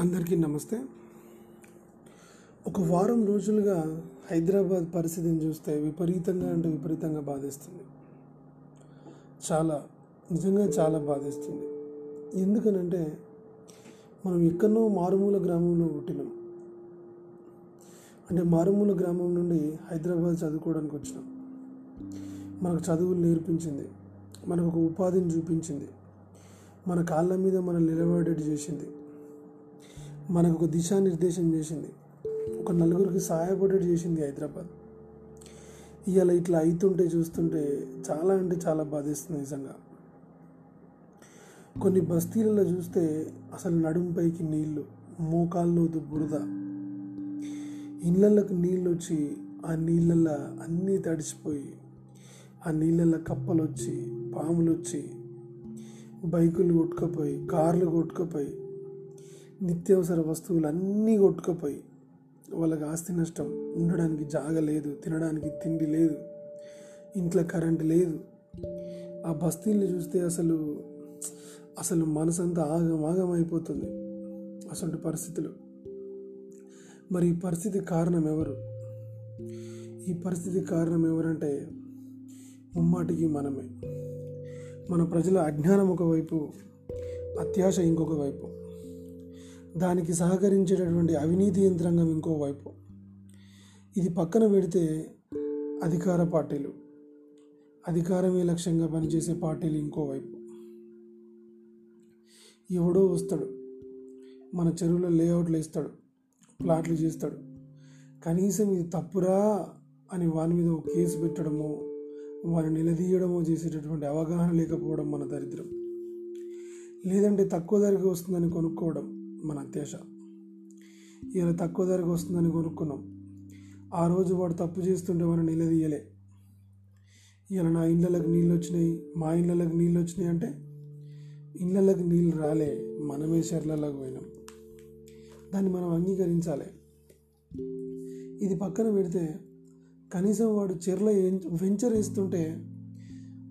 అందరికీ నమస్తే. ఒక వారం రోజులుగా హైదరాబాద్ పరిస్థితిని చూస్తే విపరీతంగా అంటే విపరీతంగా బాధేస్తుంది. చాలా నిజంగా చాలా బాధేస్తుంది. ఎందుకనంటే మనం ఎక్కడో మారుమూల గ్రామంలో పుట్టినాం. అంటే మారుమూల గ్రామం నుండి హైదరాబాద్ చదువుకోవడానికి వచ్చినాం. మనకు చదువులు నేర్పించింది. మనకు ఒక ఉపాధిని చూపించింది. మన కాళ్ళ మీద మనం నిలబడేటి చేసింది. మనకు ఒక దిశానిర్దేశం చేసింది. ఒక నలుగురికి సహాయపడేట్టు చేసింది హైదరాబాద్. ఇవాళ ఇట్లా అవుతుంటే చూస్తుంటే చాలా అంటే చాలా బాధేస్తుంది నిజంగా. కొన్ని బస్తీలలో చూస్తే అసలు నడుంపైకి నీళ్ళు మోకాల్లోదు బురద. ఇళ్ళకు నీళ్ళు వచ్చి ఆ నీళ్ళల్లో అన్నీ తడిచిపోయి ఆ నీళ్ళల్లో కప్పలు వచ్చి పాములు వచ్చి బైకులు కొట్టుకుపోయి కార్లు కొట్టుకుపోయి నిత్యావసర వస్తువులు అన్నీ కొట్టుకుపోయి వాళ్ళకి ఆస్తి నష్టం ఉండడానికి జాగ లేదు తినడానికి తిండి లేదు ఇంట్లో కరెంట్ లేదు. ఆ బస్తీల్ని చూస్తే అసలు అసలు మనసంతా ఆగం ఆగం అయిపోతుంది అసలు పరిస్థితులు. మరి ఈ పరిస్థితి కారణం ఎవరు? ఈ పరిస్థితి కారణం ఎవరంటే ముమ్మాటికి మనమే. మన ప్రజల అజ్ఞానం ఒకవైపు అత్యాశ ఇంకొక వైపు దానికి సహకరించేటటువంటి అవినీతి యంత్రాంగం ఇంకోవైపు ఇది పక్కన పెడితే అధికార పార్టీలు అధికారమే లక్ష్యంగా పనిచేసే పార్టీలు ఇంకోవైపు ఎవడో వస్తాడు మన చెరువులో లేఅవుట్లు వేస్తాడు ప్లాట్లు చేస్తాడు. కనీసం ఇది తప్పురా అని వాని మీద ఒక కేసు పెట్టడమో వారిని నిలదీయడమో చేసేటటువంటి అవగాహన లేకపోవడం మన దరిద్రం. లేదంటే తక్కువ ధరకు వస్తుందని కొనుక్కోవడం మన అత్యాశ ఇలా తక్కువ ధరకు వస్తుందని కొనుక్కున్నాం. ఆ రోజు వాడు తప్పు చేస్తుంటే మనం నిలదీయలే. ఇలా నా ఇళ్ళకి నీళ్ళు వచ్చినాయి మా ఇళ్ళకి నీళ్ళు వచ్చినాయి అంటే ఇళ్ళకి నీళ్ళు రాలే మనమే చెర్లలోకి పోయినాం. దాన్ని మనం అంగీకరించాలి. ఇది పక్కన పెడితే కనీసం వాడు చెర్ల వెంచర్ వేస్తుంటే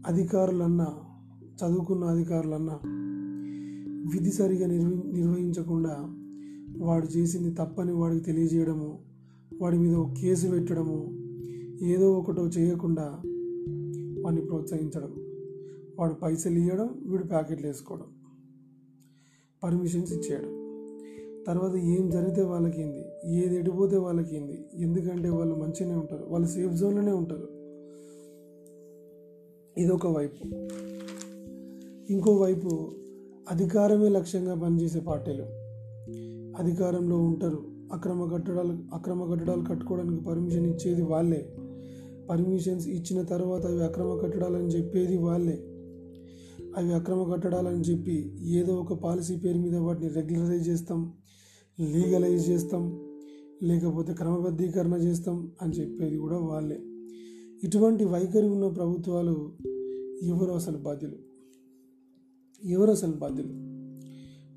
అధికారులన్నా చదువుకున్న అధికారులన్నా విధి సరిగా నిర్వ నిర్వహించకుండా వాడు చేసింది తప్పని వాడికి తెలియజేయడము వాడి మీద ఒక కేసు పెట్టడము ఏదో ఒకటో చేయకుండా వాడిని ప్రోత్సహించడం వాడు పైసలు ఇవ్వడం వీడు ప్యాకెట్లు వేసుకోవడం పర్మిషన్స్ ఇచ్చేయడం. తర్వాత ఏం జరిగితే వాళ్ళకి ఏంది ఏది ఎడిపోతే వాళ్ళకి ఏంది ఎందుకంటే వాళ్ళు మంచిగానే ఉంటారు వాళ్ళు సేఫ్ జోన్లోనే ఉంటారు. ఇదొక వైపు. ఇంకో వైపు అధికారమే లక్ష్యంగా పనిచేసే పార్టీలు. అధికారంలో ఉంటారు. అక్రమ కట్టడాలు అక్రమ కట్టడాలు కట్టుకోవడానికి పర్మిషన్ ఇచ్చేది వాళ్ళే. పర్మిషన్స్ ఇచ్చిన తర్వాత అవి అక్రమ కట్టడాలని చెప్పేది వాళ్ళే. అవి అక్రమ కట్టడాలని చెప్పి ఏదో ఒక పాలసీ పేరు మీద వాటిని రెగ్యులరైజ్ చేస్తాం లీగలైజ్ చేస్తాం లేకపోతే క్రమబద్ధీకరణ చేస్తాం అని చెప్పేది కూడా వాళ్ళే. ఇటువంటి వైఖరి ఉన్న ప్రభుత్వాలు ఎవరు అసలు బాధ్యులు? ఎవరు అసలు బాధ్యులు?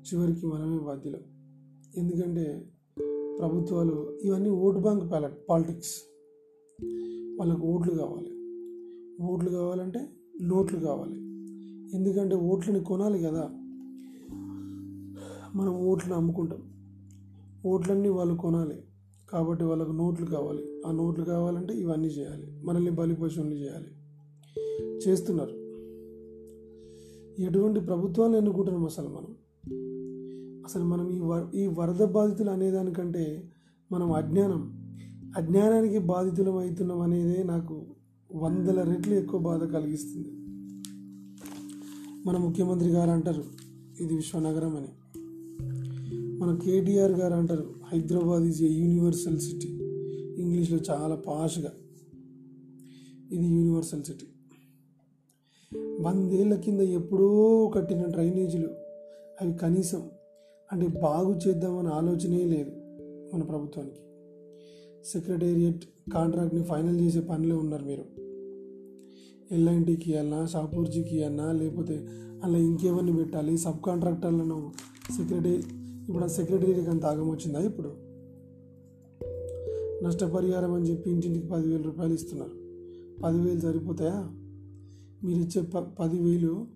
చివరికి మనమే బాధ్యులు. ఎందుకంటే ప్రభుత్వాలు ఇవన్నీ ఓటు బ్యాంక్ ప్యాలెట్ పాలిటిక్స్. వాళ్ళకు ఓట్లు కావాలి. ఓట్లు కావాలంటే నోట్లు కావాలి. ఎందుకంటే ఓట్లని కొనాలి కదా. మనం ఓట్లు అమ్ముకుంటాం. ఓట్లన్నీ వాళ్ళు కొనాలి. కాబట్టి వాళ్ళకు నోట్లు కావాలి. ఆ నోట్లు కావాలంటే ఇవన్నీ చేయాలి. మనల్ని బలి చేయాలి. చేస్తున్నారు. ఎటువంటి ప్రభుత్వాలు ఎన్నుకుంటున్నాం అసలు మనం? అసలు మనం ఈ వర ఈ వరద బాధితులు అనేదానికంటే మనం అజ్ఞానం. అజ్ఞానానికి బాధితులం అవుతున్నాం అనేదే నాకు వందల రెట్లు ఎక్కువ బాధ కలిగిస్తుంది. మన ముఖ్యమంత్రి గారు అంటారు ఇది విశ్వనగరం అని. మన కేటీఆర్ గారు అంటారు Hyderabad is a universal city ఇంగ్లీష్లో చాలా పాష్గా. ఇది యూనివర్సల్ సిటీ వందేళ్ళ కింద ఎప్పుడో కట్టిన డ్రైనేజీలు. అవి కనీసం అంటే బాగు చేద్దామని ఆలోచనే లేదు మన ప్రభుత్వానికి. సెక్రటేరియట్ కాంట్రాక్ట్ని ఫైనల్ చేసే పనిలో ఉన్నారు మీరు. ఎల్ఐన్టీకి అన్నా షాపూర్జీకి అన్నా లేకపోతే అలా ఇంకేమన్నా పెట్టాలి సబ్ కాంట్రాక్టర్లను సెక్రటరీ ఇప్పుడు ఆ సెక్రటరీకి అంత ఆగం వచ్చిందా ఇప్పుడు? నష్టపరిహారం అని చెప్పి ఇంటింటికి పదివేల రూపాయలు ఇస్తున్నారు. పదివేలు సరిపోతాయా? మీరు ఇచ్చే ప పదివేలు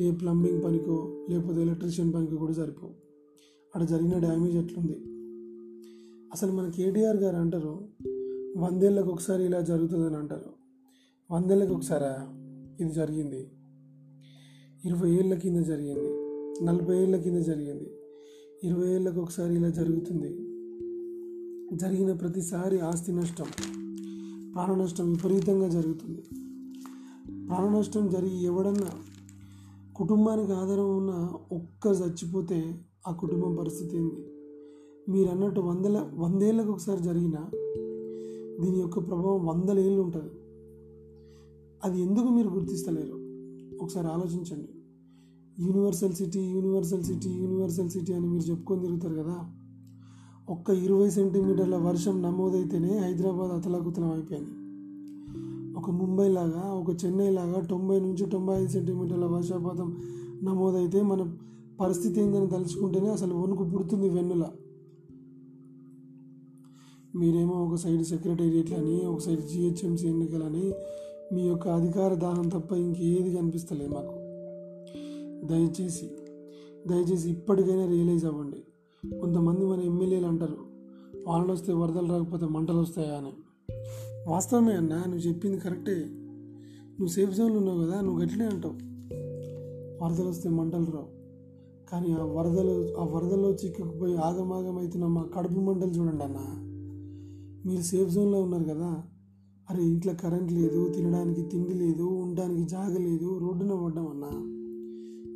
ఏ ప్లంబింగ్ పనికో లేకపోతే ఎలక్ట్రీషియన్ పనికి కూడా సరిపోవు. అక్కడ జరిగిన డ్యామేజ్ ఎట్లుంది? అసలు మన కేటీఆర్ గారు అంటారు వందేళ్ళకు ఒకసారి ఇలా జరుగుతుందని అంటారు. వందేళ్ళకి ఒకసారా ఇది జరిగింది? ఇరవై ఏళ్ళ కింద జరిగింది. నలభై ఏళ్ళ కింద జరిగింది. ఇరవై ఏళ్ళకు ఒకసారి ఇలా జరుగుతుంది. జరిగిన ప్రతిసారి ఆస్తి నష్టం ప్రాణ నష్టం విపరీతంగా జరుగుతుంది. ప్రాణ నష్టం జరిగి ఎవడన్నా కుటుంబానికి ఆధారం ఉన్న ఒక్క చచ్చిపోతే ఆ కుటుంబం పరిస్థితి ఏంది? మీరు అన్నట్టు వందల వందేళ్ళకు ఒకసారి జరిగిన దీని యొక్క ప్రభావం వందల ఏళ్ళు ఉంటుంది. అది ఎందుకు మీరు గుర్తిస్తలేరు? ఒకసారి ఆలోచించండి. Universal city universal city universal city అని మీరు చెప్పుకొని తిరుగుతారు కదా? ఒక్క ఇరవై సెంటీమీటర్ల వర్షం నమోదైతేనే హైదరాబాద్ అతలాకుతలం అయిపోయింది. ఒక ముంబై లాగా ఒక చెన్నై లాగా తొంభై నుంచి తొంభై ఐదు సెంటీమీటర్ల వర్షపాతం నమోదైతే మన పరిస్థితి ఏందని తలుచుకుంటేనే అసలు వణుకు పుడుతుంది వెన్నుల. మీరేమో ఒక సైడ్ సెక్రటేరియట్లని ఒక సైడ్ జిహెచ్ఎంసీ ఎన్నికలని మీ యొక్క అధికార దాహం తప్ప ఇంకేది కనిపిస్తలేదు మాకు. దయచేసి దయచేసి ఇప్పటికైనా రియలైజ్ అవ్వండి. కొంతమంది మన ఎమ్మెల్యేలు అంటారు వానలు వస్తే వరదలు రాకపోతే మంటలు వస్తాయా అని. వాస్తవమే అన్న నువ్వు చెప్పింది కరెక్టే. నువ్వు సేఫ్ జోన్లో ఉన్నావు కదా నువ్వు గట్లనే అంటావు. వరదలు వస్తే మంటలు రావు. కానీ ఆ వరదలు ఆ వరదల్లో చిక్కుకుపోయి ఆగమాగం అవుతున్న మా కడుపు మంటలు చూడండి అన్న. మీరు సేఫ్ జోన్లో ఉన్నారు కదా అరే ఇంట్లో కరెంట్ లేదు తినడానికి తిండి లేదు ఉండడానికి జాగ లేదు రోడ్డున పడ్డామన్నా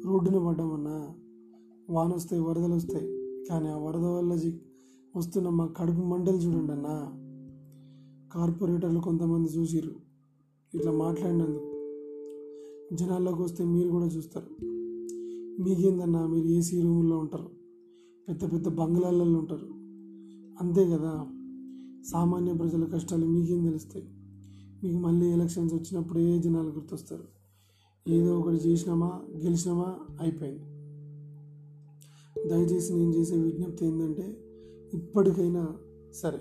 రోడ్డున పడ్డామన్నా వాన వస్తాయి వరదలు వస్తాయి. కానీ ఆ వరద వల్ల వస్తున్న మా కడుపు మంటలు చూడండి అన్నా. కార్పొరేటర్లు కొంతమంది చూసిర్రు. ఇట్లా మాట్లాడినందుకు. జనాల్లోకి వస్తే మీరు కూడా చూస్తారు. మీకేందన్నా మీరు ఏసీ రూముల్లో ఉంటారు. పెద్ద పెద్ద బంగ్లాలలో ఉంటారు. అంతే కదా? సామాన్య ప్రజల కష్టాలు మీకేం తెలుస్తాయి? మీకు మళ్ళీ ఎలక్షన్స్ వచ్చినప్పుడు ఏ జనాలు గుర్తొస్తారు. ఏదో ఒకటి చేసినామా గెలిచినామా అయిపోయింది. దయచేసి నేను చేసే విజ్ఞప్తి ఏంటంటే ఇప్పటికైనా సరే.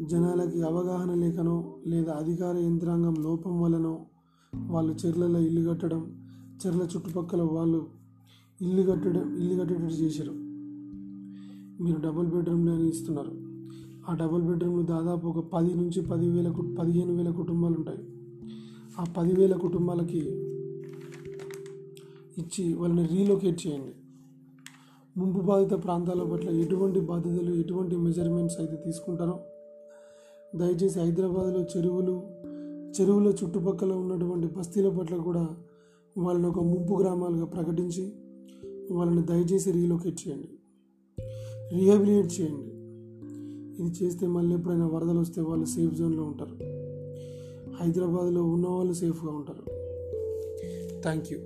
జనాలకి అవగాహన లేకనో లేదా అధికార యంత్రాంగం లోపం వలనో వాళ్ళు చెర్లలో ఇల్లు కట్టడం చెర్ల చుట్టుపక్కల వాళ్ళు ఇల్లు కట్టడం ఇల్లు కట్టేటట్టు చేశారు. మీరు డబుల్ బెడ్రూమ్లు అని ఇస్తున్నారు ఆ డబుల్ బెడ్రూమ్లు దాదాపు ఒక పది నుంచి పదివేల పదిహేను వేల కుటుంబాలు ఉంటాయి. ఆ పదివేల కుటుంబాలకి ఇచ్చి వాళ్ళని రీలొకేట్ చేయండి. ముంపు బాధిత ప్రాంతాల పట్ల ఎటువంటి బాధ్యతలు ఎటువంటి మెజర్మెంట్స్ అయితే తీసుకుంటారో దయచేసి హైదరాబాద్లో చెరువులు చెరువుల చుట్టుపక్కల ఉన్నటువంటి బస్తీల పట్ల కూడా వాళ్ళని ఒక ముంపు గ్రామాలుగా ప్రకటించి వాళ్ళని దయచేసి రీలొకేట్ చేయండి. రీహాబిలిటేట్ చేయండి. ఇది చేస్తే మళ్ళీ ఎప్పుడైనా వరదలు వస్తే వాళ్ళు సేఫ్ జోన్లో ఉంటారు. హైదరాబాద్లో ఉన్న వాళ్ళు సేఫ్గా ఉంటారు. Thank you.